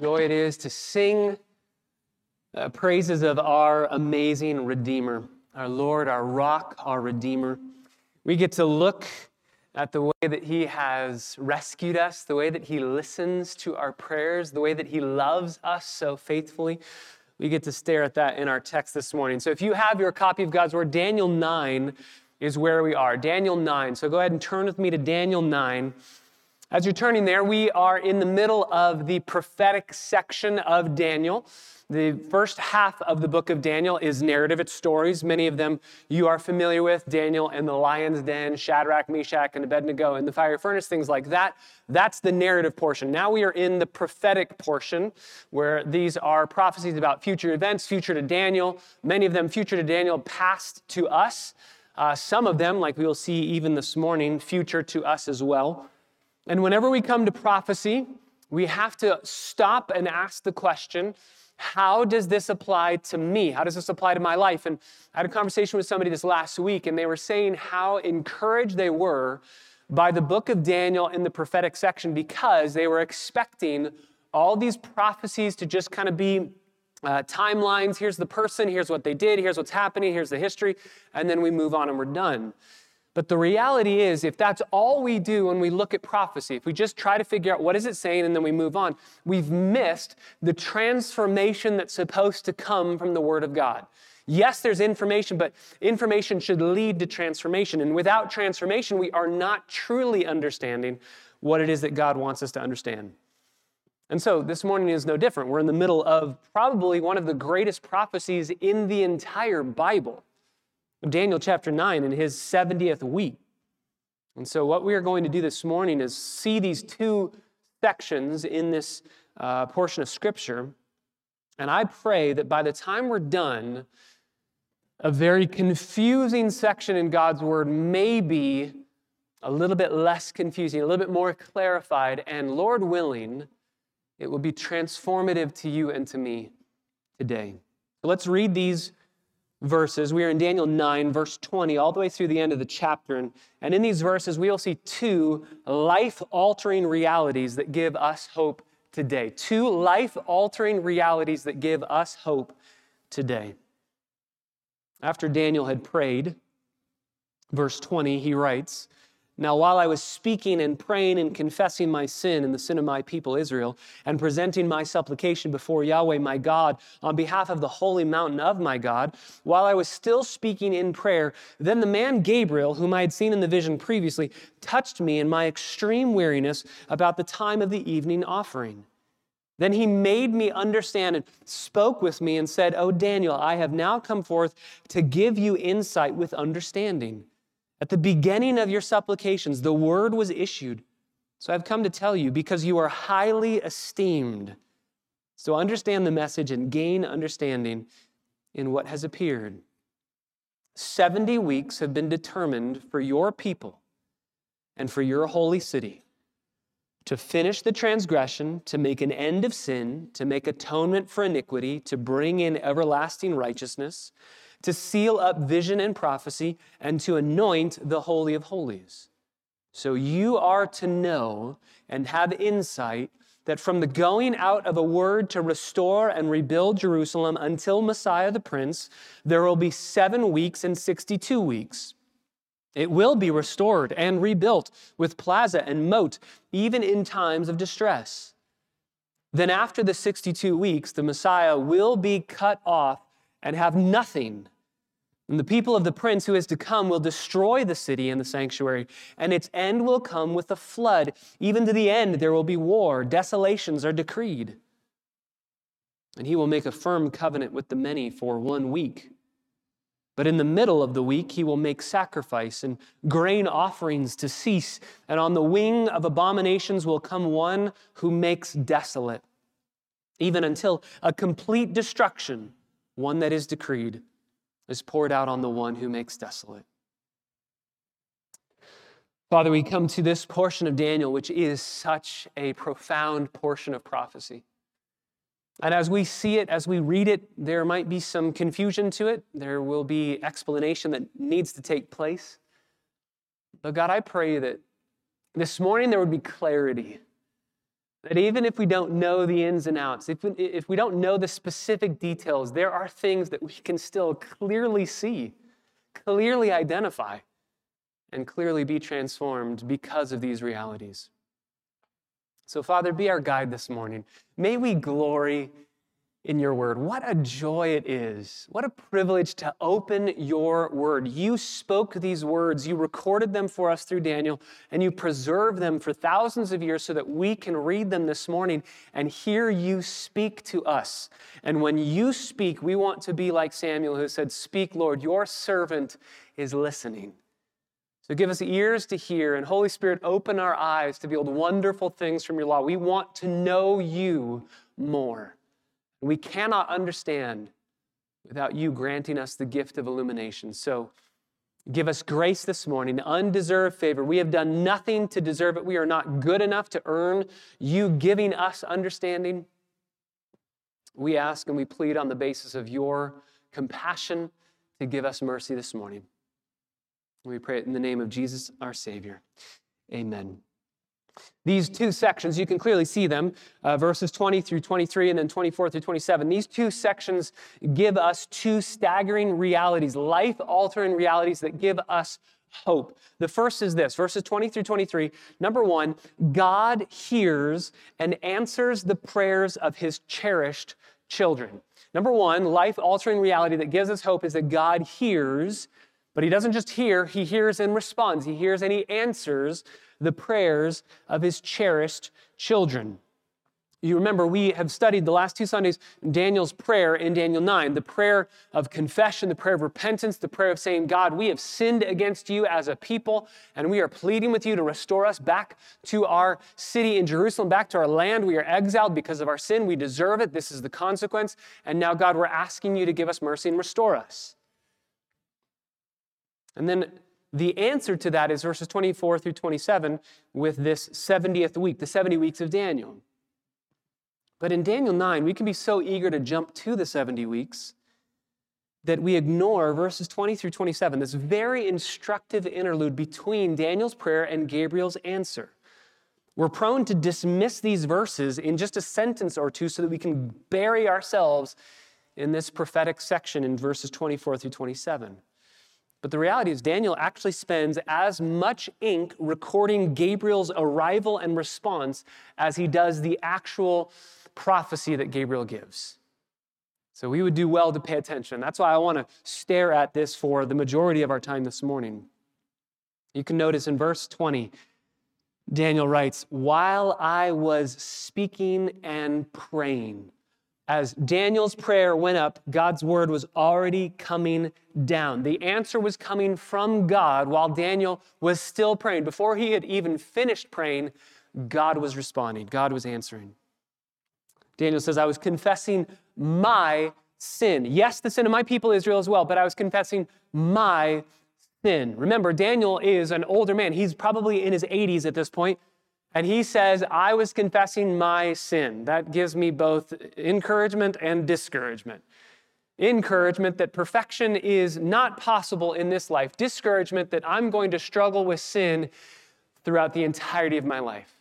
Joy it is to sing uh, praises of our amazing Redeemer, our Lord, our rock, our Redeemer. We get to look at the way that He has rescued us, the way that He listens to our prayers, the way that He loves us so faithfully. We get to stare at that in our text this morning. So if you have your copy of God's Word, Daniel 9 is where we are. Daniel 9. So go ahead and turn with me to Daniel 9. As you're turning there, we are in the middle of the prophetic section of Daniel. The first half of the book of Daniel is narrative, it's stories. Many of them you are familiar with Daniel and the lion's den, Shadrach, Meshach, and Abednego, and the fire furnace, things like that. That's the narrative portion. Now we are in the prophetic portion where these are prophecies about future events, future to Daniel. Many of them future to Daniel, past to us. Uh, some of them, like we will see even this morning, future to us as well. And whenever we come to prophecy, we have to stop and ask the question how does this apply to me? How does this apply to my life? And I had a conversation with somebody this last week, and they were saying how encouraged they were by the book of Daniel in the prophetic section because they were expecting all these prophecies to just kind of be uh, timelines. Here's the person, here's what they did, here's what's happening, here's the history, and then we move on and we're done. But the reality is, if that's all we do when we look at prophecy, if we just try to figure out what is it saying and then we move on, we've missed the transformation that's supposed to come from the Word of God. Yes, there's information, but information should lead to transformation. And without transformation, we are not truly understanding what it is that God wants us to understand. And so this morning is no different. We're in the middle of probably one of the greatest prophecies in the entire Bible. Daniel chapter 9 in his 70th week. And so, what we are going to do this morning is see these two sections in this uh, portion of Scripture. And I pray that by the time we're done, a very confusing section in God's Word may be a little bit less confusing, a little bit more clarified, and Lord willing, it will be transformative to you and to me today. So let's read these verses. We are in Daniel 9, verse 20, all the way through the end of the chapter. And, and in these verses, we will see two life altering realities that give us hope today. Two life altering realities that give us hope today. After Daniel had prayed, verse 20, he writes, now, while I was speaking and praying and confessing my sin and the sin of my people Israel, and presenting my supplication before Yahweh my God on behalf of the holy mountain of my God, while I was still speaking in prayer, then the man Gabriel, whom I had seen in the vision previously, touched me in my extreme weariness about the time of the evening offering. Then he made me understand and spoke with me and said, O Daniel, I have now come forth to give you insight with understanding. At the beginning of your supplications, the word was issued. So I've come to tell you because you are highly esteemed. So understand the message and gain understanding in what has appeared. 70 weeks have been determined for your people and for your holy city to finish the transgression, to make an end of sin, to make atonement for iniquity, to bring in everlasting righteousness to seal up vision and prophecy, and to anoint the Holy of Holies. So you are to know and have insight that from the going out of a word to restore and rebuild Jerusalem until Messiah the Prince, there will be seven weeks and 62 weeks. It will be restored and rebuilt with plaza and moat, even in times of distress. Then, after the 62 weeks, the Messiah will be cut off and have nothing and the people of the prince who is to come will destroy the city and the sanctuary, and its end will come with a flood. Even to the end, there will be war, desolations are decreed. And he will make a firm covenant with the many for one week. But in the middle of the week, he will make sacrifice and grain offerings to cease. And on the wing of abominations will come one who makes desolate, even until a complete destruction, one that is decreed is poured out on the one who makes desolate. Father, we come to this portion of Daniel, which is such a profound portion of prophecy. And as we see it, as we read it, there might be some confusion to it. There will be explanation that needs to take place. But God, I pray that this morning there would be clarity. That even if we don't know the ins and outs, if we, if we don't know the specific details, there are things that we can still clearly see, clearly identify, and clearly be transformed because of these realities. So, Father, be our guide this morning. May we glory in your word. What a joy it is. What a privilege to open your word. You spoke these words, you recorded them for us through Daniel, and you preserved them for thousands of years so that we can read them this morning and hear you speak to us. And when you speak, we want to be like Samuel who said, Speak, Lord, your servant is listening. So give us ears to hear, and Holy Spirit, open our eyes to behold wonderful things from your law. We want to know you more. We cannot understand without you granting us the gift of illumination. So give us grace this morning, undeserved favor. We have done nothing to deserve it. We are not good enough to earn you giving us understanding. We ask and we plead on the basis of your compassion to give us mercy this morning. We pray it in the name of Jesus, our Savior. Amen. These two sections, you can clearly see them, uh, verses 20 through 23 and then 24 through 27. These two sections give us two staggering realities, life altering realities that give us hope. The first is this verses 20 through 23. Number one, God hears and answers the prayers of his cherished children. Number one, life altering reality that gives us hope is that God hears, but he doesn't just hear, he hears and responds. He hears and he answers the prayers of his cherished children. You remember, we have studied the last two Sundays Daniel's prayer in Daniel 9, the prayer of confession, the prayer of repentance, the prayer of saying, God, we have sinned against you as a people, and we are pleading with you to restore us back to our city in Jerusalem, back to our land. We are exiled because of our sin. We deserve it. This is the consequence. And now, God, we're asking you to give us mercy and restore us. And then the answer to that is verses 24 through 27 with this 70th week, the 70 weeks of Daniel. But in Daniel 9, we can be so eager to jump to the 70 weeks that we ignore verses 20 through 27, this very instructive interlude between Daniel's prayer and Gabriel's answer. We're prone to dismiss these verses in just a sentence or two so that we can bury ourselves in this prophetic section in verses 24 through 27. But the reality is, Daniel actually spends as much ink recording Gabriel's arrival and response as he does the actual prophecy that Gabriel gives. So we would do well to pay attention. That's why I want to stare at this for the majority of our time this morning. You can notice in verse 20, Daniel writes, While I was speaking and praying, as Daniel's prayer went up, God's word was already coming down. The answer was coming from God while Daniel was still praying. Before he had even finished praying, God was responding, God was answering. Daniel says, I was confessing my sin. Yes, the sin of my people Israel as well, but I was confessing my sin. Remember, Daniel is an older man. He's probably in his 80s at this point. And he says, I was confessing my sin. That gives me both encouragement and discouragement. Encouragement that perfection is not possible in this life. Discouragement that I'm going to struggle with sin throughout the entirety of my life.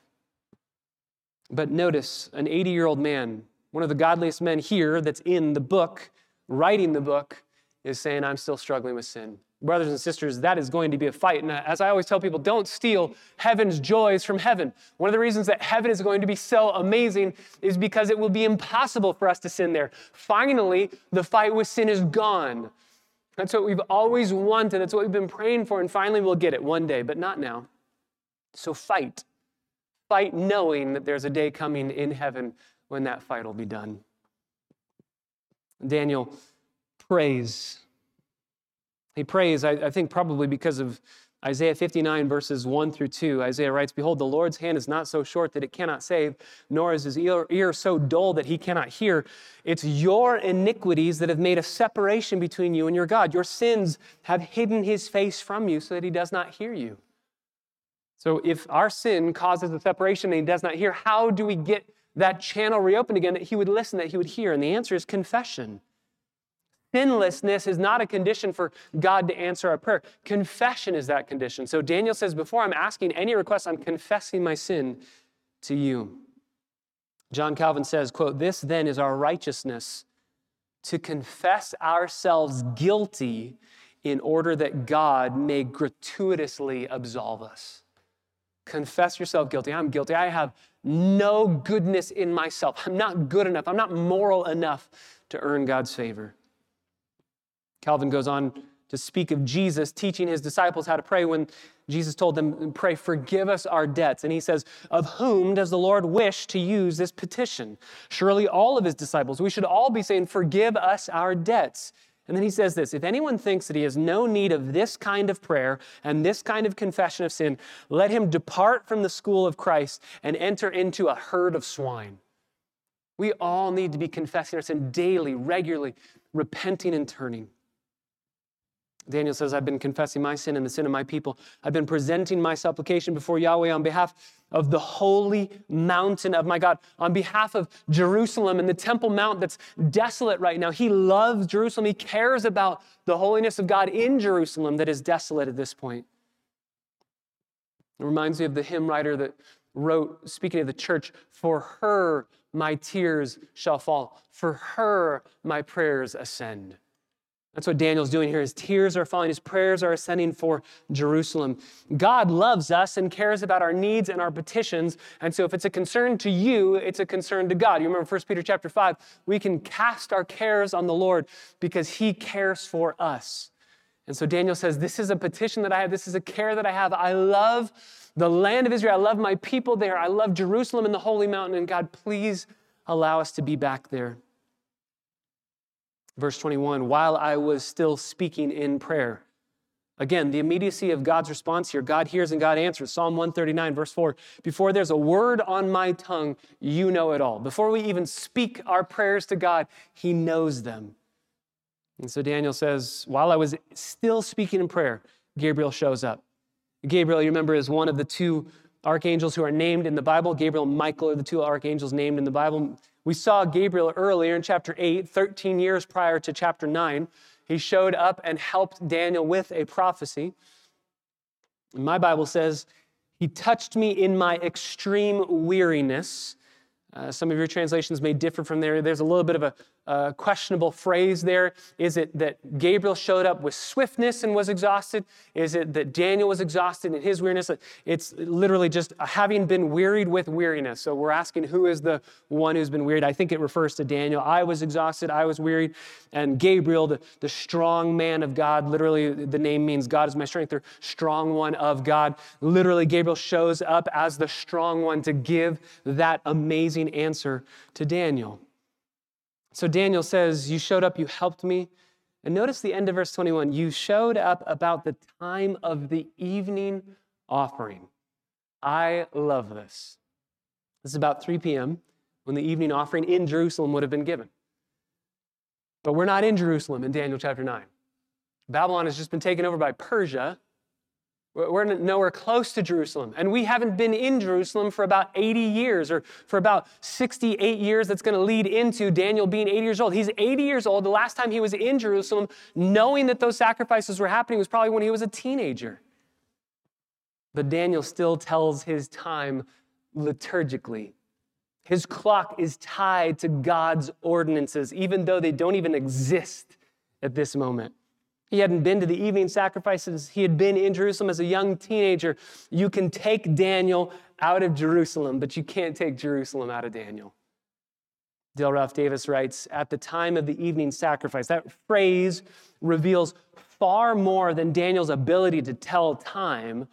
But notice an 80 year old man, one of the godliest men here that's in the book, writing the book, is saying, I'm still struggling with sin brothers and sisters, that is going to be a fight. And as I always tell people, don't steal heaven's joys from heaven. One of the reasons that heaven is going to be so amazing is because it will be impossible for us to sin there. Finally, the fight with sin is gone. That's what we've always wanted. That's what we've been praying for. And finally, we'll get it one day, but not now. So fight. Fight knowing that there's a day coming in heaven when that fight will be done. Daniel prays he prays, I, I think probably because of Isaiah 59, verses 1 through 2, Isaiah writes, Behold, the Lord's hand is not so short that it cannot save, nor is his ear, ear, so dull that he cannot hear. It's your iniquities that have made a separation between you and your God. Your sins have hidden his face from you so that he does not hear you. So if our sin causes a separation and he does not hear, how do we get that channel reopened again that he would listen, that he would hear? And the answer is confession. Sinlessness is not a condition for God to answer our prayer. Confession is that condition. So Daniel says, Before I'm asking any request, I'm confessing my sin to you. John Calvin says, quote, This then is our righteousness to confess ourselves guilty in order that God may gratuitously absolve us. Confess yourself guilty. I'm guilty. I have no goodness in myself. I'm not good enough. I'm not moral enough to earn God's favor. Calvin goes on to speak of Jesus teaching his disciples how to pray when Jesus told them, Pray, forgive us our debts. And he says, Of whom does the Lord wish to use this petition? Surely all of his disciples. We should all be saying, Forgive us our debts. And then he says this If anyone thinks that he has no need of this kind of prayer and this kind of confession of sin, let him depart from the school of Christ and enter into a herd of swine. We all need to be confessing our sin daily, regularly, repenting and turning. Daniel says, I've been confessing my sin and the sin of my people. I've been presenting my supplication before Yahweh on behalf of the holy mountain of my God, on behalf of Jerusalem and the Temple Mount that's desolate right now. He loves Jerusalem. He cares about the holiness of God in Jerusalem that is desolate at this point. It reminds me of the hymn writer that wrote, speaking of the church, For her my tears shall fall, for her my prayers ascend. That's what Daniel's doing here. His tears are falling, his prayers are ascending for Jerusalem. God loves us and cares about our needs and our petitions. And so if it's a concern to you, it's a concern to God. You remember 1 Peter chapter 5, we can cast our cares on the Lord because he cares for us. And so Daniel says, This is a petition that I have, this is a care that I have. I love the land of Israel. I love my people there. I love Jerusalem and the holy mountain. And God, please allow us to be back there. Verse 21 While I was still speaking in prayer. Again, the immediacy of God's response here God hears and God answers. Psalm 139, verse 4 Before there's a word on my tongue, you know it all. Before we even speak our prayers to God, He knows them. And so Daniel says, While I was still speaking in prayer, Gabriel shows up. Gabriel, you remember, is one of the two archangels who are named in the Bible. Gabriel and Michael are the two archangels named in the Bible. We saw Gabriel earlier in chapter 8, 13 years prior to chapter 9. He showed up and helped Daniel with a prophecy. My Bible says, He touched me in my extreme weariness. Uh, some of your translations may differ from there. There's a little bit of a, a questionable phrase there. Is it that Gabriel showed up with swiftness and was exhausted? Is it that Daniel was exhausted in his weariness? It's literally just having been wearied with weariness. So we're asking who is the one who's been wearied. I think it refers to Daniel. I was exhausted, I was wearied. And Gabriel, the, the strong man of God, literally the name means God is my strength, or strong one of God. Literally, Gabriel shows up as the strong one to give that amazing answer to Daniel. So Daniel says, You showed up, you helped me. And notice the end of verse 21 you showed up about the time of the evening offering. I love this. This is about 3 p.m. when the evening offering in Jerusalem would have been given. But we're not in Jerusalem in Daniel chapter 9. Babylon has just been taken over by Persia, we're nowhere close to Jerusalem. And we haven't been in Jerusalem for about 80 years or for about 68 years. That's going to lead into Daniel being 80 years old. He's 80 years old. The last time he was in Jerusalem, knowing that those sacrifices were happening, was probably when he was a teenager. But Daniel still tells his time liturgically. His clock is tied to God's ordinances, even though they don't even exist at this moment. He hadn't been to the evening sacrifices. He had been in Jerusalem as a young teenager. You can take Daniel out of Jerusalem, but you can't take Jerusalem out of Daniel. Dale Ralph Davis writes At the time of the evening sacrifice, that phrase reveals far more than Daniel's ability to tell time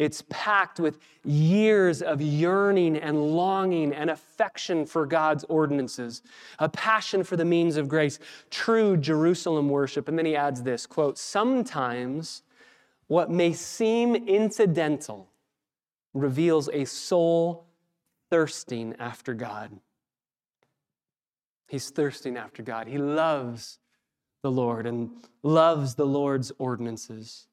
it's packed with years of yearning and longing and affection for God's ordinances, a passion for the means of grace, true Jerusalem worship. And then he adds this quote, sometimes what may seem incidental reveals a soul thirsting after God. He's thirsting after God. He loves the Lord and loves the Lord's ordinances.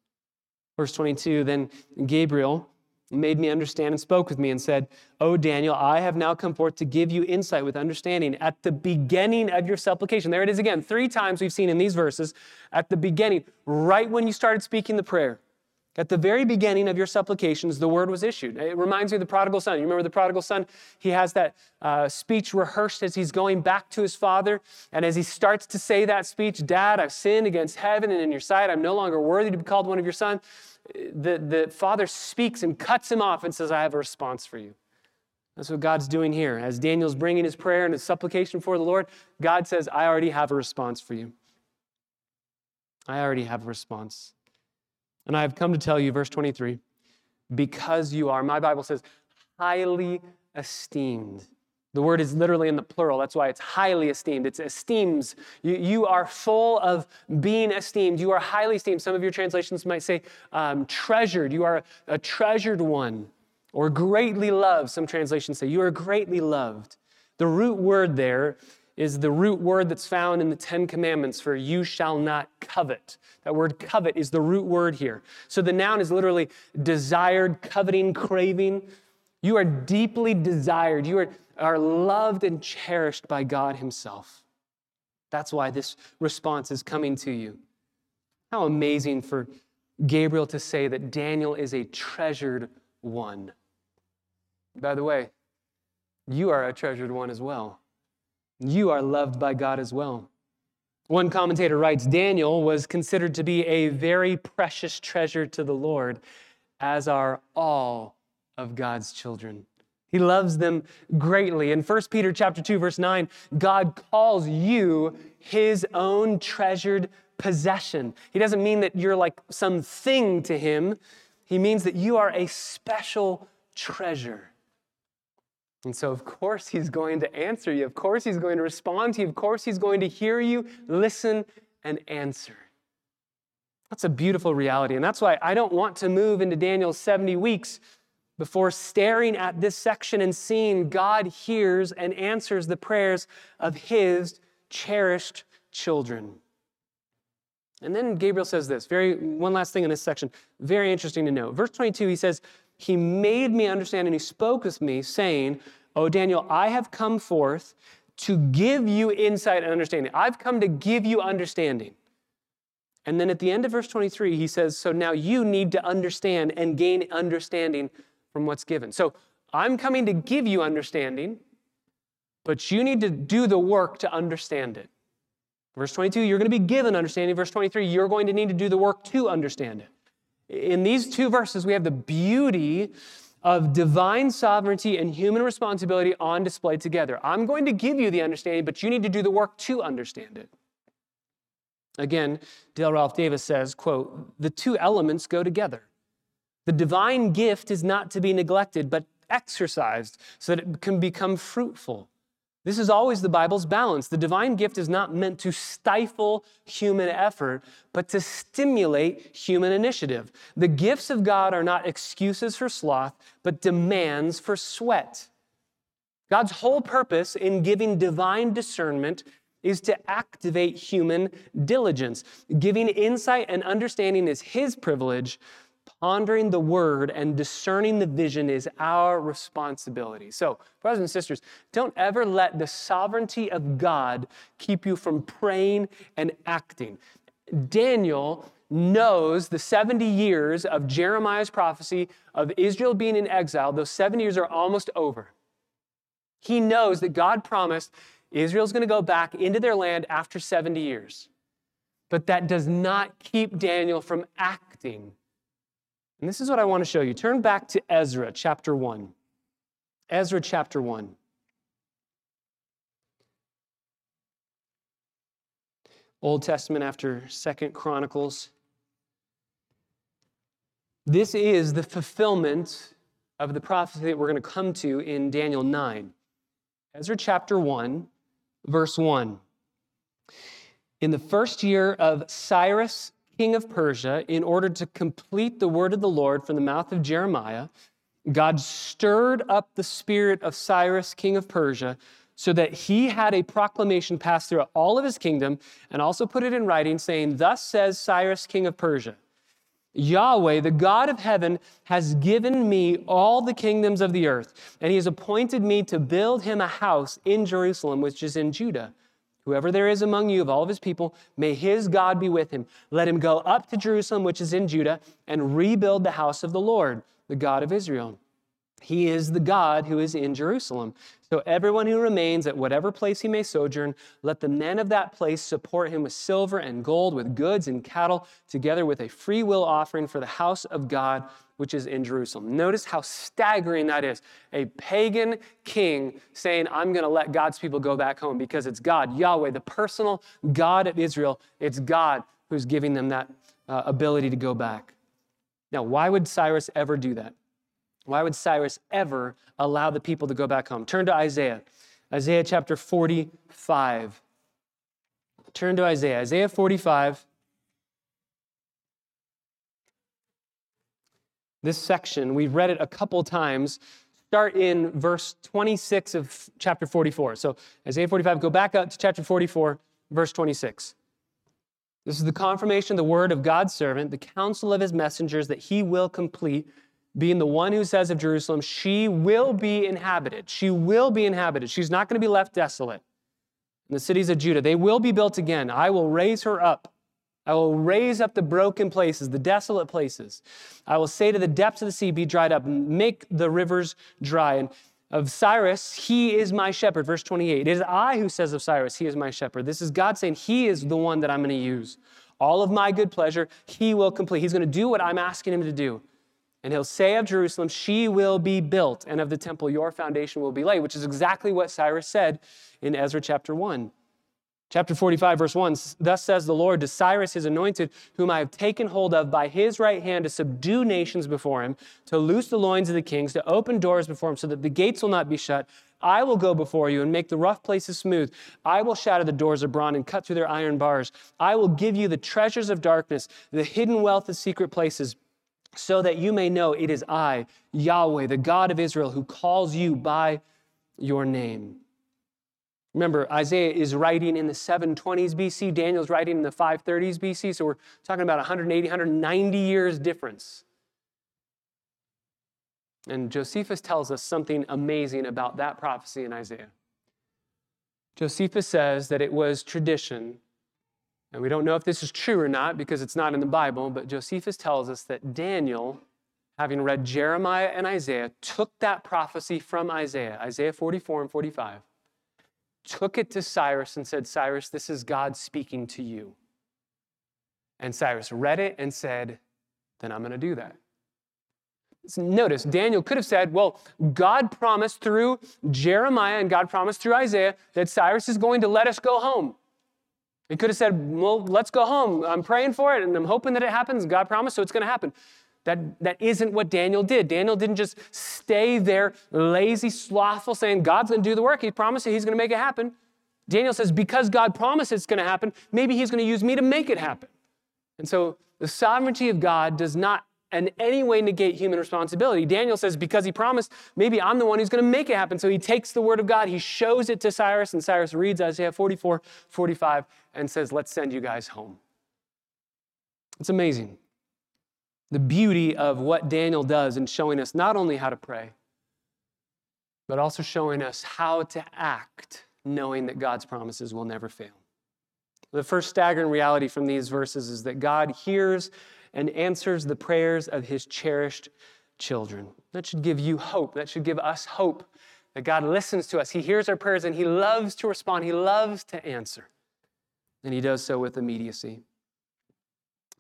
Verse 22 Then Gabriel made me understand and spoke with me and said, O Daniel, I have now come forth to give you insight with understanding. At the beginning of your supplication, there it is again, three times we've seen in these verses, at the beginning, right when you started speaking the prayer, At the very beginning of your supplications, the word was issued. It reminds me of the prodigal son. You remember the prodigal son? He has that uh, speech rehearsed as he's going back to his father. And as he starts to say that speech, Dad, I've sinned against heaven and in your sight. I'm no longer worthy to be called one of your sons. The, the father speaks and cuts him off and says, I have a response for you. That's what God's doing here. As Daniel's bringing his prayer and his supplication for the Lord, God says, I already have a response for you. I already have a response. And I have come to tell you, verse 23, because you are, my Bible says, highly esteemed. The word is literally in the plural. That's why it's highly esteemed. It's esteems. You, you are full of being esteemed. You are highly esteemed. Some of your translations might say um, treasured. You are a treasured one or greatly loved. Some translations say you are greatly loved. The root word there is the root word that's found in the Ten Commandments for you shall not covet. That word covet is the root word here. So the noun is literally desired, coveting, craving. You are deeply desired. You are, are loved and cherished by God Himself. That's why this response is coming to you. How amazing for Gabriel to say that Daniel is a treasured one. By the way, you are a treasured one as well. You are loved by God as well. One commentator writes Daniel was considered to be a very precious treasure to the Lord, as are all of God's children. He loves them greatly. In 1 Peter chapter 2 verse 9, God calls you his own treasured possession. He doesn't mean that you're like some thing to him. He means that you are a special treasure. And so, of course, he's going to answer you. Of course, he's going to respond to you. Of course, he's going to hear you, listen, and answer. That's a beautiful reality. And that's why I don't want to move into Daniel's 70 weeks before staring at this section and seeing God hears and answers the prayers of his cherished children. And then Gabriel says this, very one last thing in this section, very interesting to note. Verse 22, he says, He made me understand and he spoke with me, saying, Oh, Daniel, I have come forth to give you insight and understanding. I've come to give you understanding. And then at the end of verse 23, he says, So now you need to understand and gain understanding from what's given. So I'm coming to give you understanding, but you need to do the work to understand it. Verse 22, you're going to be given understanding. Verse 23, you're going to need to do the work to understand it. In these two verses, we have the beauty of divine sovereignty and human responsibility on display together. I'm going to give you the understanding, but you need to do the work to understand it. Again, Dale Ralph Davis says, quote, the two elements go together. The divine gift is not to be neglected, but exercised so that it can become fruitful. This is always the Bible's balance. The divine gift is not meant to stifle human effort, but to stimulate human initiative. The gifts of God are not excuses for sloth, but demands for sweat. God's whole purpose in giving divine discernment is to activate human diligence. Giving insight and understanding is His privilege, pondering the word and discerning the vision is our responsibility. So, brothers and sisters, don't ever let the sovereignty of God keep you from praying and acting. Daniel knows the 70 years of Jeremiah's prophecy of Israel being in exile, those 70 years are almost over. He knows that God promised Israel's going to go back into their land after 70 years. But that does not keep Daniel from acting and this is what I want to show you. Turn back to Ezra chapter 1. Ezra chapter 1. Old Testament after Second Chronicles. This is the fulfillment of the prophecy that we're going to come to in Daniel 9. Ezra chapter 1, verse 1. In the first year of Cyrus king of Persia, in order to complete the word of the Lord from the mouth of Jeremiah, God stirred up the spirit of Cyrus, king of Persia, so that he had a proclamation passed throughout all of his kingdom and also put it in writing, saying, Thus says Cyrus, king of Persia Yahweh, the God of heaven, has given me all the kingdoms of the earth, and he has appointed me to build him a house in Jerusalem, which is in Judah. Whoever there is among you of all of his people, may his God be with him. Let him go up to Jerusalem, which is in Judah, and rebuild the house of the Lord, the God of Israel. He is the God who is in Jerusalem. So everyone who remains at whatever place he may sojourn, let the men of that place support him with silver and gold, with goods and cattle, together with a free will offering for the house of God which is in Jerusalem. Notice how staggering that is. A pagan king saying, I'm going to let God's people go back home because it's God, Yahweh, the personal God of Israel. It's God who's giving them that uh, ability to go back. Now, why would Cyrus ever do that? Why would Cyrus ever allow the people to go back home? Turn to Isaiah, Isaiah chapter 45. Turn to Isaiah, Isaiah 45. This section, we've read it a couple times. Start in verse 26 of chapter 44. So, Isaiah 45, go back up to chapter 44, verse 26. This is the confirmation of the word of God's servant, the counsel of his messengers that he will complete being the one who says of Jerusalem, she will be inhabited. She will be inhabited. She's not going to be left desolate. The cities of Judah, they will be built again. I will raise her up. I will raise up the broken places, the desolate places. I will say to the depths of the sea, Be dried up, make the rivers dry. And of Cyrus, he is my shepherd. Verse 28. It is I who says of Cyrus, He is my shepherd. This is God saying, He is the one that I'm going to use. All of my good pleasure, He will complete. He's going to do what I'm asking Him to do. And he'll say of Jerusalem, She will be built, and of the temple, your foundation will be laid, which is exactly what Cyrus said in Ezra chapter 1. Chapter 45, verse 1 Thus says the Lord to Cyrus, his anointed, whom I have taken hold of by his right hand to subdue nations before him, to loose the loins of the kings, to open doors before him, so that the gates will not be shut. I will go before you and make the rough places smooth. I will shatter the doors of bronze and cut through their iron bars. I will give you the treasures of darkness, the hidden wealth of secret places so that you may know it is I, Yahweh, the God of Israel, who calls you by your name. Remember, Isaiah is writing in the 720s BC, Daniel's writing in the 530s BC, so we're talking about 180, 190 years difference. And Josephus tells us something amazing about that prophecy in Isaiah. Josephus says that it was tradition and we don't know if this is true or not because it's not in the Bible, but Josephus tells us that Daniel, having read Jeremiah and Isaiah, took that prophecy from Isaiah, Isaiah 44 and 45, took it to Cyrus and said, Cyrus, this is God speaking to you. And Cyrus read it and said, Then I'm going to do that. Notice, Daniel could have said, Well, God promised through Jeremiah and God promised through Isaiah that Cyrus is going to let us go home. He could have said, Well, let's go home. I'm praying for it and I'm hoping that it happens. God promised, so it's going to happen. That, that isn't what Daniel did. Daniel didn't just stay there, lazy, slothful, saying, God's going to do the work. He promised it, He's going to make it happen. Daniel says, Because God promised it's going to happen, maybe He's going to use me to make it happen. And so the sovereignty of God does not in any way negate human responsibility. Daniel says, because he promised, maybe I'm the one who's going to make it happen. So he takes the word of God, he shows it to Cyrus, and Cyrus reads Isaiah 44, 45, and says, Let's send you guys home. It's amazing. The beauty of what Daniel does in showing us not only how to pray, but also showing us how to act, knowing that God's promises will never fail. The first staggering reality from these verses is that God hears and answers the prayers of his cherished children. That should give you hope. That should give us hope that God listens to us. He hears our prayers and he loves to respond, he loves to answer. And he does so with immediacy.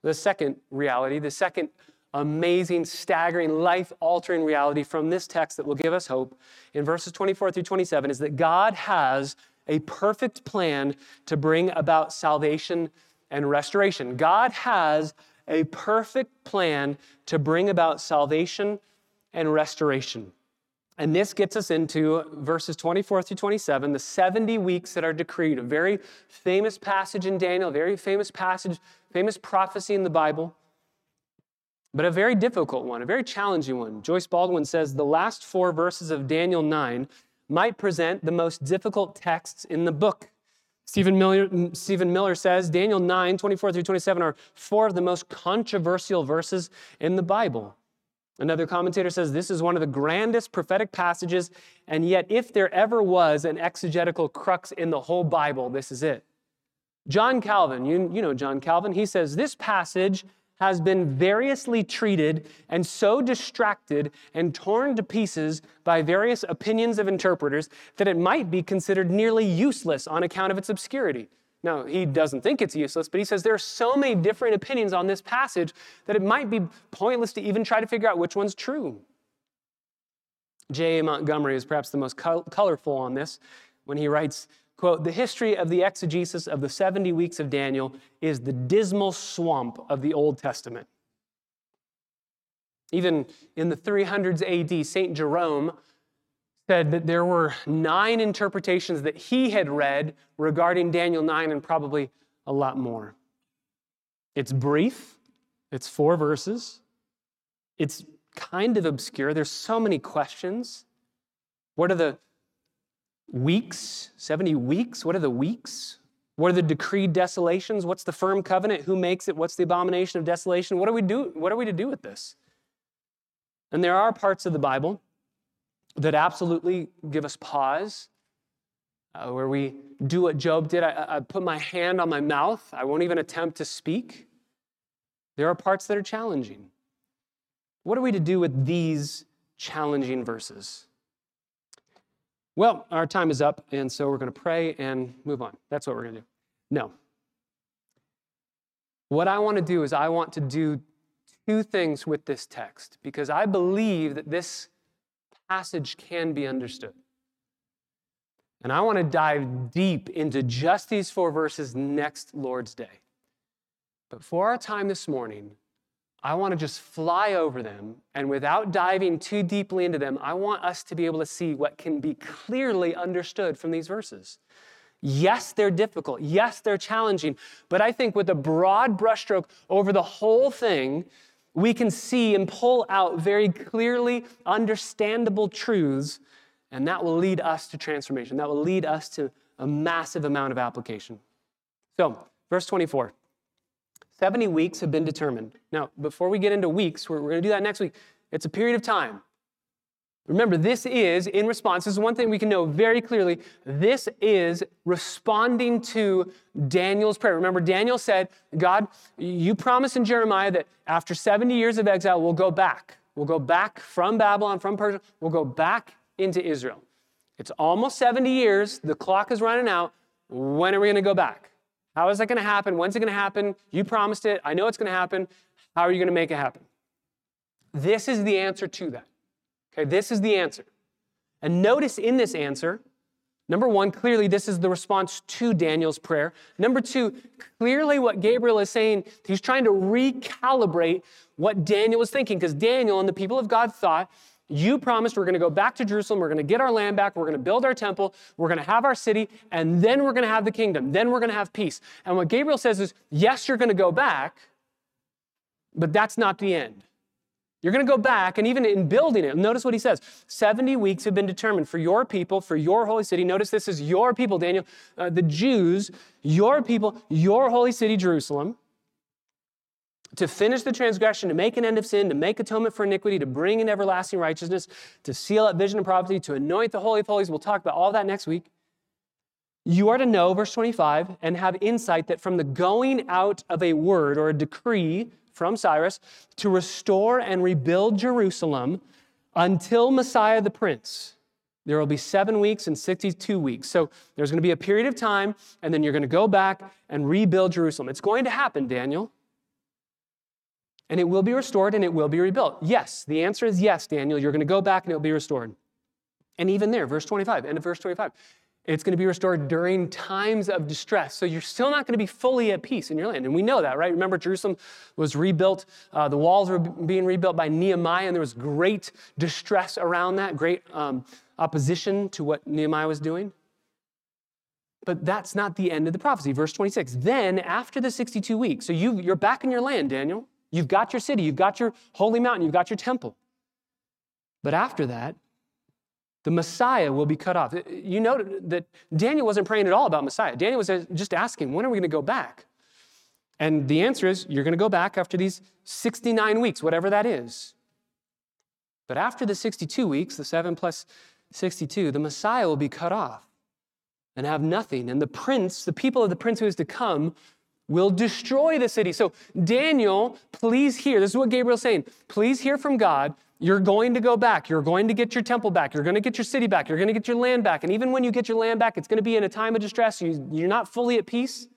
The second reality, the second amazing, staggering, life altering reality from this text that will give us hope in verses 24 through 27 is that God has a perfect plan to bring about salvation and restoration. God has a perfect plan to bring about salvation and restoration. And this gets us into verses 24 through 27, the 70 weeks that are decreed, a very famous passage in Daniel, a very famous passage, famous prophecy in the Bible, but a very difficult one, a very challenging one. Joyce Baldwin says the last four verses of Daniel 9 might present the most difficult texts in the book. Stephen Miller, Stephen Miller says Daniel 9, 24 through 27 are four of the most controversial verses in the Bible. Another commentator says this is one of the grandest prophetic passages, and yet, if there ever was an exegetical crux in the whole Bible, this is it. John Calvin, you, you know John Calvin, he says this passage has been variously treated and so distracted and torn to pieces by various opinions of interpreters that it might be considered nearly useless on account of its obscurity. Now, he doesn't think it's useless, but he says there are so many different opinions on this passage that it might be pointless to even try to figure out which one's true. J.A. Montgomery is perhaps the most colorful on this when he writes, quote, the history of the exegesis of the 70 weeks of Daniel is the dismal swamp of the Old Testament. Even in the 300s AD, St. Jerome said that there were nine interpretations that he had read regarding Daniel 9 and probably a lot more. It's brief, it's four verses, it's kind of obscure. There's so many questions. What are the weeks? 70 weeks? What are the weeks? What are the decreed desolations? What's the firm covenant? Who makes it? What's the abomination of desolation? What do we do? What are we to do with this? And there are parts of the Bible that absolutely give us pause, uh, where we do what Job did. I, I put my hand on my mouth, I won't even attempt to speak. There are parts that are challenging. What are we to do with these challenging verses? Well, our time is up, and so we're going to pray and move on. That's what we're going to do. No. What I want to do is, I want to do two things with this text because I believe that this passage can be understood. And I want to dive deep into just these four verses next Lord's Day. But for our time this morning, I want to just fly over them, and without diving too deeply into them, I want us to be able to see what can be clearly understood from these verses. Yes, they're difficult. Yes, they're challenging. But I think with a broad brushstroke over the whole thing, we can see and pull out very clearly understandable truths, and that will lead us to transformation. That will lead us to a massive amount of application. So, verse 24 70 weeks have been determined. Now, before we get into weeks, we're, we're going to do that next week. It's a period of time. Remember, this is in response. This is one thing we can know very clearly. This is responding to Daniel's prayer. Remember, Daniel said, God, you promised in Jeremiah that after 70 years of exile, we'll go back. We'll go back from Babylon, from Persia. We'll go back into Israel. It's almost 70 years. The clock is running out. When are we going to go back? How is that going to happen? When's it going to happen? You promised it. I know it's going to happen. How are you going to make it happen? This is the answer to that. Okay, this is the answer. And notice in this answer, number one, clearly this is the response to Daniel's prayer. Number two, clearly what Gabriel is saying, he's trying to recalibrate what Daniel was thinking, because Daniel and the people of God thought, you promised we're going to go back to Jerusalem, we're going to get our land back, we're going to build our temple, we're going to have our city, and then we're going to have the kingdom, then we're going to have peace. And what Gabriel says is, yes, you're going to go back, but that's not the end. You're going to go back, and even in building it, notice what he says 70 weeks have been determined for your people, for your holy city. Notice this is your people, Daniel, uh, the Jews, your people, your holy city, Jerusalem, to finish the transgression, to make an end of sin, to make atonement for iniquity, to bring in everlasting righteousness, to seal up vision and prophecy, to anoint the Holy of Holies. We'll talk about all that next week. You are to know, verse 25, and have insight that from the going out of a word or a decree from Cyrus to restore and rebuild Jerusalem until Messiah the Prince. There will be seven weeks and 62 weeks. So there's going to be a period of time, and then you're going to go back and rebuild Jerusalem. It's going to happen, Daniel. And it will be restored and it will be rebuilt. Yes, the answer is yes, Daniel. You're going to go back and it will be restored. And even there, verse 25, end of verse 25. It's going to be restored during times of distress. So you're still not going to be fully at peace in your land. And we know that, right? Remember, Jerusalem was rebuilt, uh, the walls were being rebuilt by Nehemiah, and there was great distress around that, great um, opposition to what Nehemiah was doing. But that's not the end of the prophecy. Verse 26. Then, after the 62 weeks, so you, you're back in your land, Daniel. You've got your city, you've got your holy mountain, you've got your temple. But after that, the Messiah will be cut off. Uh, you know that Daniel wasn't praying at all about Messiah. Daniel was just asking, when are we going to go back? And the answer is, you're going to go back after these 69 weeks, whatever that is. But after the 62 weeks, the 7 plus 62, the Messiah will be cut off and have nothing. And the prince, the people of the prince who is to come, will destroy the city. So, Daniel, please hear. This is what Gabriel's saying. Please hear from God. You're going to go back. You're going to get your temple back. You're going to get your city back. You're going to get your land back. And even when you get your land back, it's going to be in a time of distress. You're not fully at peace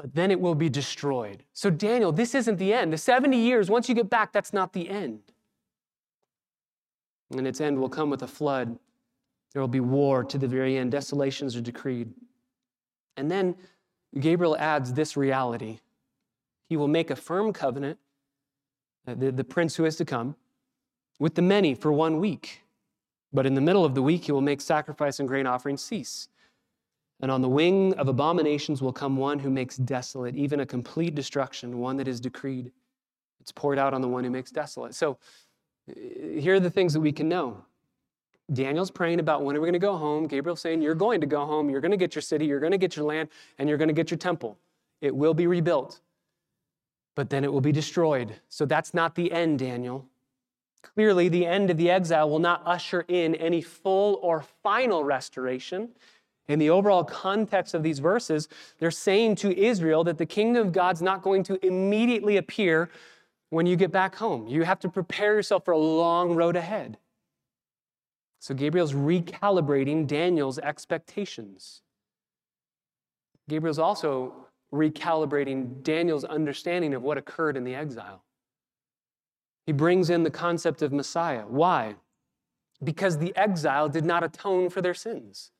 but then it will be destroyed. So, Daniel, this isn't the end. The 70 years, once you get back, that's not the end. And its end will come with a flood. There will be war to the very end. Desolations are decreed. And then Gabriel adds this reality He will make a firm covenant, Uh, the, the prince who is to come, with the many for one week. But in the middle of the week, he will make sacrifice and grain offerings cease. And on the wing of abominations will come one who makes desolate, even a complete destruction, one that is decreed. It's poured out on the one who makes desolate. So uh, here are the things that we can know. Daniel's praying about when are we going to go home. Gabriel's saying, You're going to go home. You're going to get your city. You're going to get your land. And you're going to get your temple. It will be rebuilt. But then it will be destroyed. So that's not the end, Daniel. Clearly, the end of the exile will not usher in any full or final restoration. In the overall context of these verses, they're saying to Israel that the kingdom of God's not going to immediately appear when you get back home. You have to prepare yourself for a long road ahead. So Gabriel's recalibrating Daniel's expectations. Gabriel's also recalibrating Daniel's understanding of what occurred in the exile. He brings in the concept of Messiah. Why? Because the exile did not atone for their sins.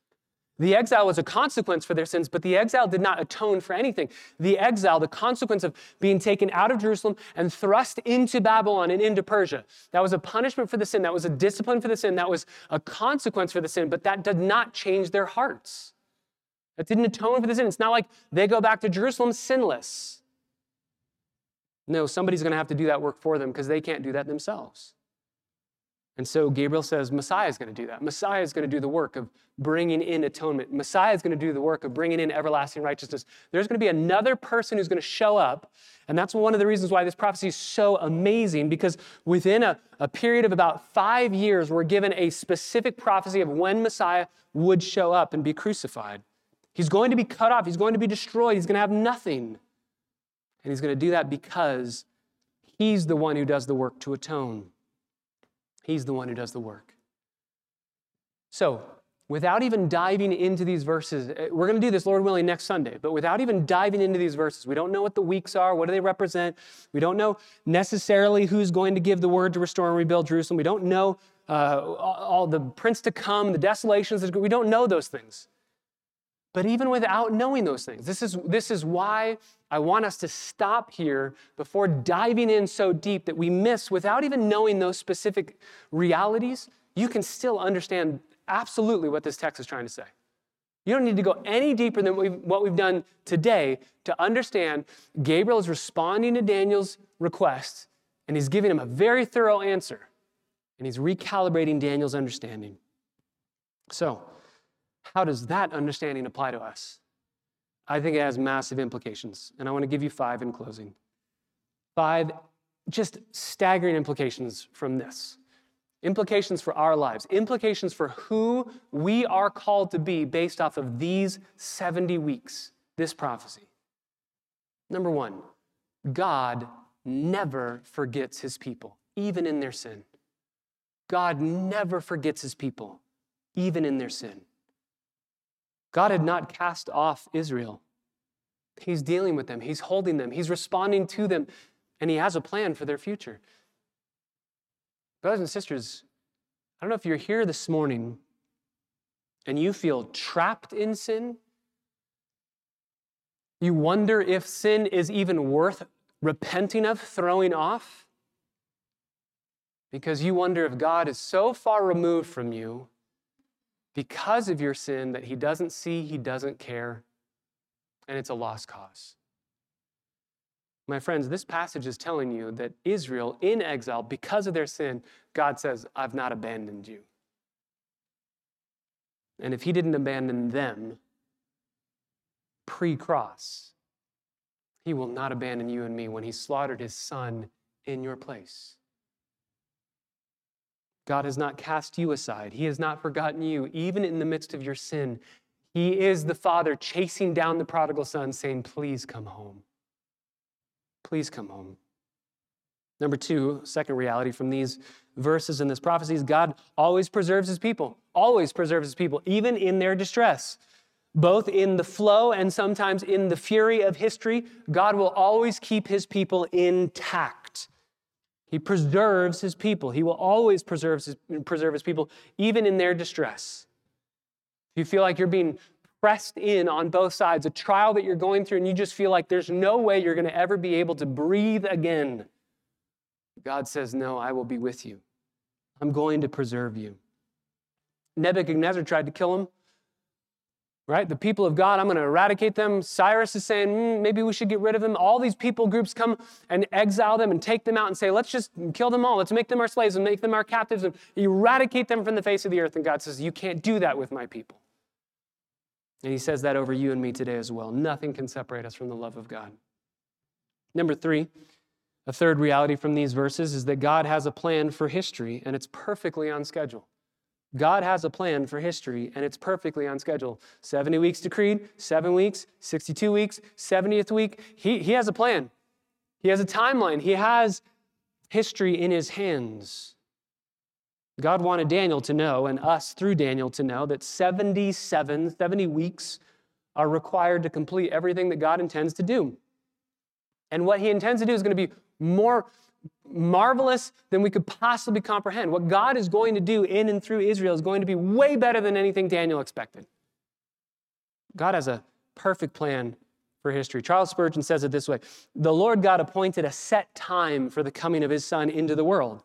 The exile was a consequence for their sins, but the exile did not atone for anything. The exile, the consequence of being taken out of Jerusalem and thrust into Babylon and into Persia, that was a punishment for the sin. That was a discipline for the sin. That was a consequence for the sin, but that did not change their hearts. That didn't atone for the sin. It's not like they go back to Jerusalem sinless. No, somebody's going to have to do that work for them because they can't do that themselves. And so Gabriel says Messiah is going to do that. Messiah is going to do the work of bringing in atonement. Messiah is going to do the work of bringing in everlasting righteousness. There's going to be another person who's going to show up. And that's one of the reasons why this prophecy is so amazing because within a, a period of about five years, we're given a specific prophecy of when Messiah would show up and be crucified. He's going to be cut off, he's going to be destroyed, he's going to have nothing. And he's going to do that because he's the one who does the work to atone. He's the one who does the work. So, without even diving into these verses, eh, we're going to do this, Lord willing, next Sunday, but without even diving into these verses, we don't know what the weeks are, what do they represent. We don't know necessarily who's going to give the word to restore and rebuild Jerusalem. We don't know uh, all the prince to come, the desolations. We don't know those things. But even without knowing those things, this is, this is why I want us to stop here before diving in so deep that we miss, without even knowing those specific realities, you can still understand absolutely what this text is trying to say. You don't need to go any deeper than we've, what we've done today to understand Gabriel is responding to Daniel's request, and he's giving him a very thorough answer, and he's recalibrating Daniel's understanding. So, how does that understanding apply to us? I think it has massive implications, and I want to give you five in closing. Five just staggering implications from this. Implications for our lives, implications for who we are called to be based off of these 70 weeks, this prophecy. Number one, God never forgets his people, even in their sin. God never forgets his people, even in their sin. God had not cast off Israel. He's dealing with them, He's holding them, He's responding to them, and He has a plan for their future. Brothers and sisters, I don't know if you're here this morning and you feel trapped in sin. You wonder if sin is even worth repenting of, throwing off, because you wonder if God is so far removed from you because of your sin that he doesn't see, he doesn't care, and it's a lost cause. My friends, this passage is telling you that Israel in exile, because of their sin, God says, I've not abandoned you. And if he didn't abandon them pre cross, he will not abandon you and me when he slaughtered his son in your place. God has not cast you aside. He has not forgotten you, even in the midst of your sin. He is the Father chasing down the prodigal son, saying, Please come home. Please come home. Number two, second reality from these verses and this prophecy is God always preserves his people, always preserves his people, even in their distress. Both in the flow and sometimes in the fury of history, God will always keep his people intact. He preserves his people. He will always preserve his, preserve his people, even in their distress. If you feel like you're being pressed in on both sides, a trial that you're going through, and you just feel like there's no way you're going to ever be able to breathe again, God says, No, I will be with you. I'm going to preserve you. Nebuchadnezzar tried to kill him right? The people of God, I'm going to eradicate them. Cyrus is saying, mm, maybe we should get rid of them. All these people groups come and exile them and take them out and say, let's just kill them all. Let's make them our slaves and make them our captives and eradicate them from the face of the earth. And God says, you can't do that with my people. And he says that over you and me today as well. Nothing can separate us from the love of God. Number three, a third reality from these verses is that God has a plan for history and it's perfectly on schedule. God has a plan for history, and it's perfectly on schedule. 70 weeks decreed, seven weeks, 62 weeks, 70th week. He, he has a plan. He has a timeline. He has history in his hands. God wanted Daniel to know, and us through Daniel to know, that 77, 70 weeks are required to complete everything that God intends to do. And what he intends to do is going to be more marvelous than we could possibly comprehend. What God is going to do in and through Israel is going to be way better than anything Daniel expected. God has a perfect plan for history. Charles Spurgeon says it this way The Lord God appointed a set time for the coming of his Son into the world.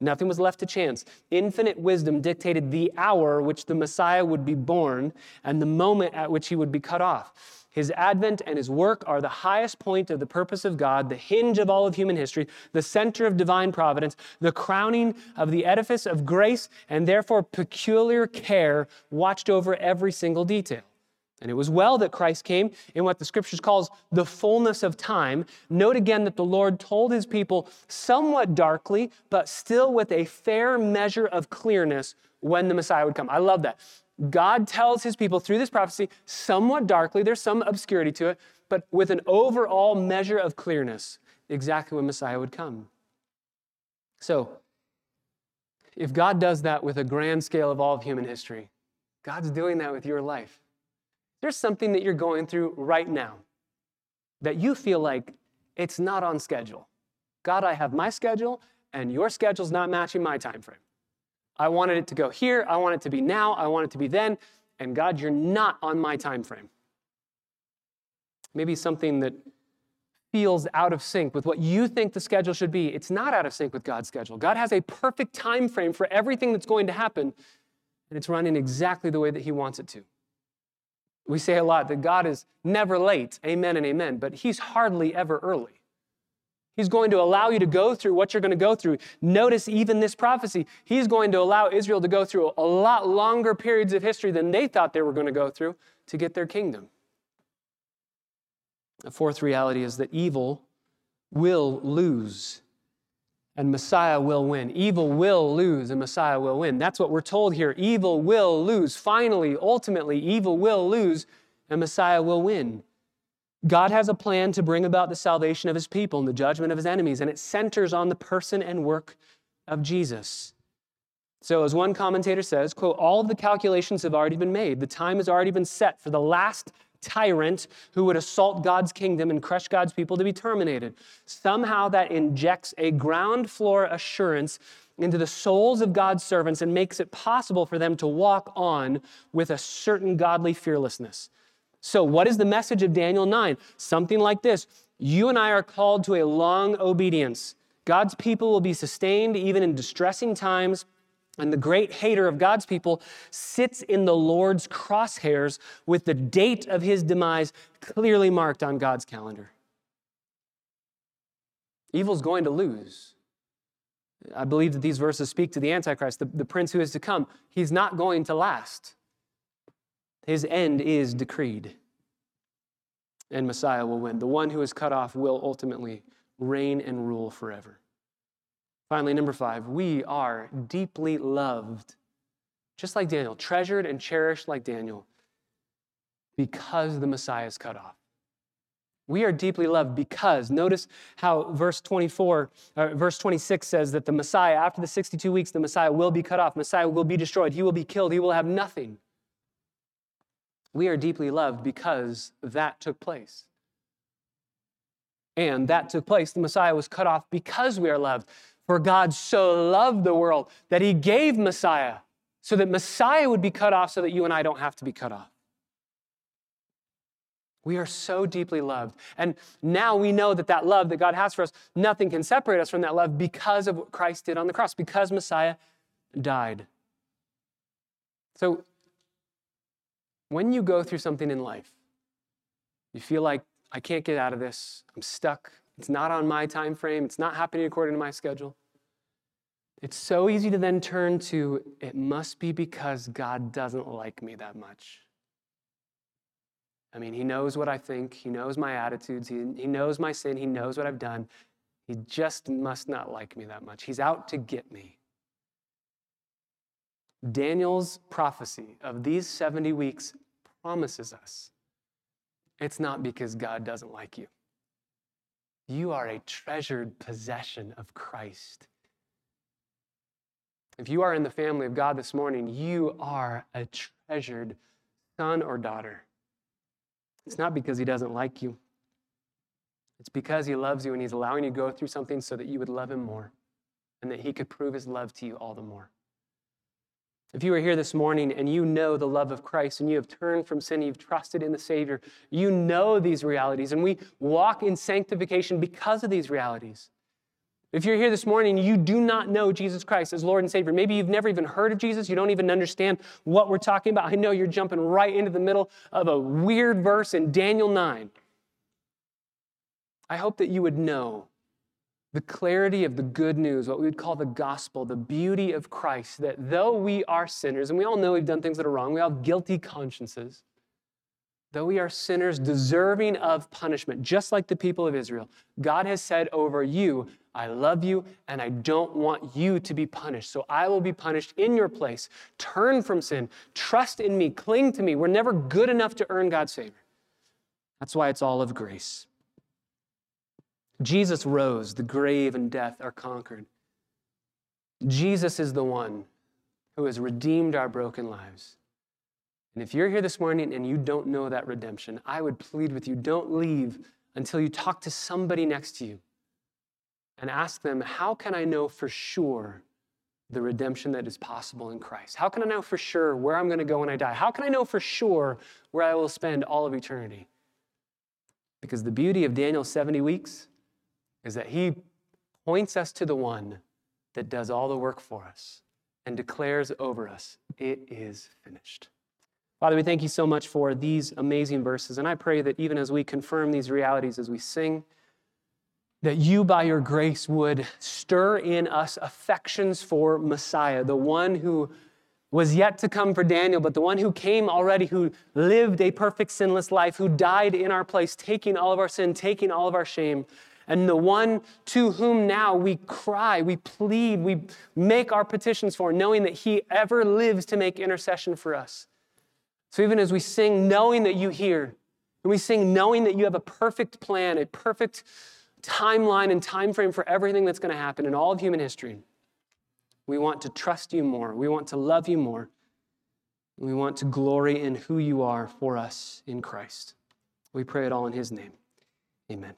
Nothing was left to chance. Infinite wisdom dictated the hour which the Messiah would be born and the moment at which he would be cut off. His advent and his work are the highest point of the purpose of God, the hinge of all of human history, the center of divine providence, the crowning of the edifice of grace, and therefore peculiar care watched over every single detail. And it was well that Christ came in what the scriptures calls the fullness of time. Note again that the Lord told his people somewhat darkly, but still with a fair measure of clearness when the Messiah would come. I love that. God tells his people through this prophecy, somewhat darkly, there's some obscurity to it, but with an overall measure of clearness, exactly when Messiah would come. So, if God does that with a grand scale of all of human history, God's doing that with your life. There's something that you're going through right now that you feel like it's not on schedule. God, I have my schedule, and your schedule's not matching my time frame. I wanted it to go here. I want it to be now. I want it to be then. And God, you're not on my time frame. Maybe something that feels out of sync with what you think the schedule should be. It's not out of sync with God's schedule. God has a perfect time frame for everything that's going to happen, and it's running exactly the way that He wants it to. We say a lot that God is never late, amen and amen, but He's hardly ever early. He's going to allow you to go through what you're going to go through. Notice even this prophecy. He's going to allow Israel to go through a lot longer periods of history than they thought they were going to go through to get their kingdom. The fourth reality is that evil will lose and Messiah will win. Evil will lose and Messiah will win. That's what we're told here. Evil will lose. Finally, ultimately, evil will lose and Messiah will win. God has a plan to bring about the salvation of his people and the judgment of his enemies, and it centers on the person and work of Jesus. So, as one commentator says, quote, all of the calculations have already been made. The time has already been set for the last tyrant who would assault God's kingdom and crush God's people to be terminated. Somehow that injects a ground floor assurance into the souls of God's servants and makes it possible for them to walk on with a certain godly fearlessness. So, what is the message of Daniel 9? Something like this You and I are called to a long obedience. God's people will be sustained even in distressing times. And the great hater of God's people sits in the Lord's crosshairs with the date of his demise clearly marked on God's calendar. Evil's going to lose. I believe that these verses speak to the Antichrist, the, the prince who is to come. He's not going to last. His end is decreed, and Messiah will win. The one who is cut off will ultimately reign and rule forever. Finally, number five, we are deeply loved, just like Daniel, treasured and cherished like Daniel, because the Messiah is cut off. We are deeply loved because, notice how verse 24, uh, verse 26 says that the Messiah, after the 62 weeks, the Messiah will be cut off. Messiah will be destroyed. He will be killed. He will have nothing. We are deeply loved because that took place. And that took place. The Messiah was cut off because we are loved. For God so loved the world that he gave Messiah so that Messiah would be cut off so that you and I don't have to be cut off. We are so deeply loved. And now we know that that love that God has for us, nothing can separate us from that love because of what Christ did on the cross, because Messiah died. So, when you go through something in life, you feel like, I can't get out of this, I'm stuck, it's not on my time frame, it's not happening according to my schedule. It's so easy to then turn to, it must be because God doesn't like me that much. I mean, he knows what I think, he knows my attitudes, he, he knows my sin, he knows what I've done. He just must not like me that much. He's out to get me. Daniel's prophecy of these 70 weeks promises us it's not because God doesn't like you. You are a treasured possession of Christ. If you are in the family of God this morning, you are a treasured son or daughter. It's not because he doesn't like you. It's because he loves you and he's allowing you to go through something so that you would love him more and that he could prove his love to you all the more. If you are here this morning and you know the love of Christ and you have turned from sin, you've trusted in the Savior, you know these realities, and we walk in sanctification because of these realities. If you're here this morning and you do not know Jesus Christ as Lord and Savior, maybe you've never even heard of Jesus, you don't even understand what we're talking about. I know you're jumping right into the middle of a weird verse in Daniel 9. I hope that you would know the clarity of the good news, what we would call the gospel, the beauty of Christ, that though we are sinners, and we all know we've done things that are wrong, we all have guilty consciences, though we are sinners deserving of punishment, just like the people of Israel, God has said over you, I love you and I don't want you to be punished. So I will be punished in your place. Turn from sin. Trust in me. Cling to me. We're never good enough to earn God's favor. That's why it's all of grace. Jesus rose. The grave and death are conquered. Jesus is the one who has redeemed our broken lives. And if you're here this morning and you don't know that redemption, I would plead with you don't leave until you talk to somebody next to you and ask them, How can I know for sure the redemption that is possible in Christ? How can I know for sure where I'm going to go when I die? How can I know for sure where I will spend all of eternity? Because the beauty of Daniel's 70 weeks is that he points us to the one that does all the work for us and declares over us, It is finished. Father, we thank you so much for these amazing verses. And I pray that even as we confirm these realities as we sing, that you, by your grace, would stir in us affections for Messiah, the one who was yet to come for Daniel, but the one who came already, who lived a perfect sinless life, who died in our place, taking all of our sin, taking all of our shame, and the one to whom now we cry, we plead, we make our petitions for, knowing that he ever lives to make intercession for us. So even as we sing, knowing that you hear, and we sing knowing that you have a perfect plan, a perfect timeline and time frame for everything that's going to happen in all of human history. We want to trust you more. We want to love you more. We want to glory in who you are for us in Christ. We pray it all in his name. Amen.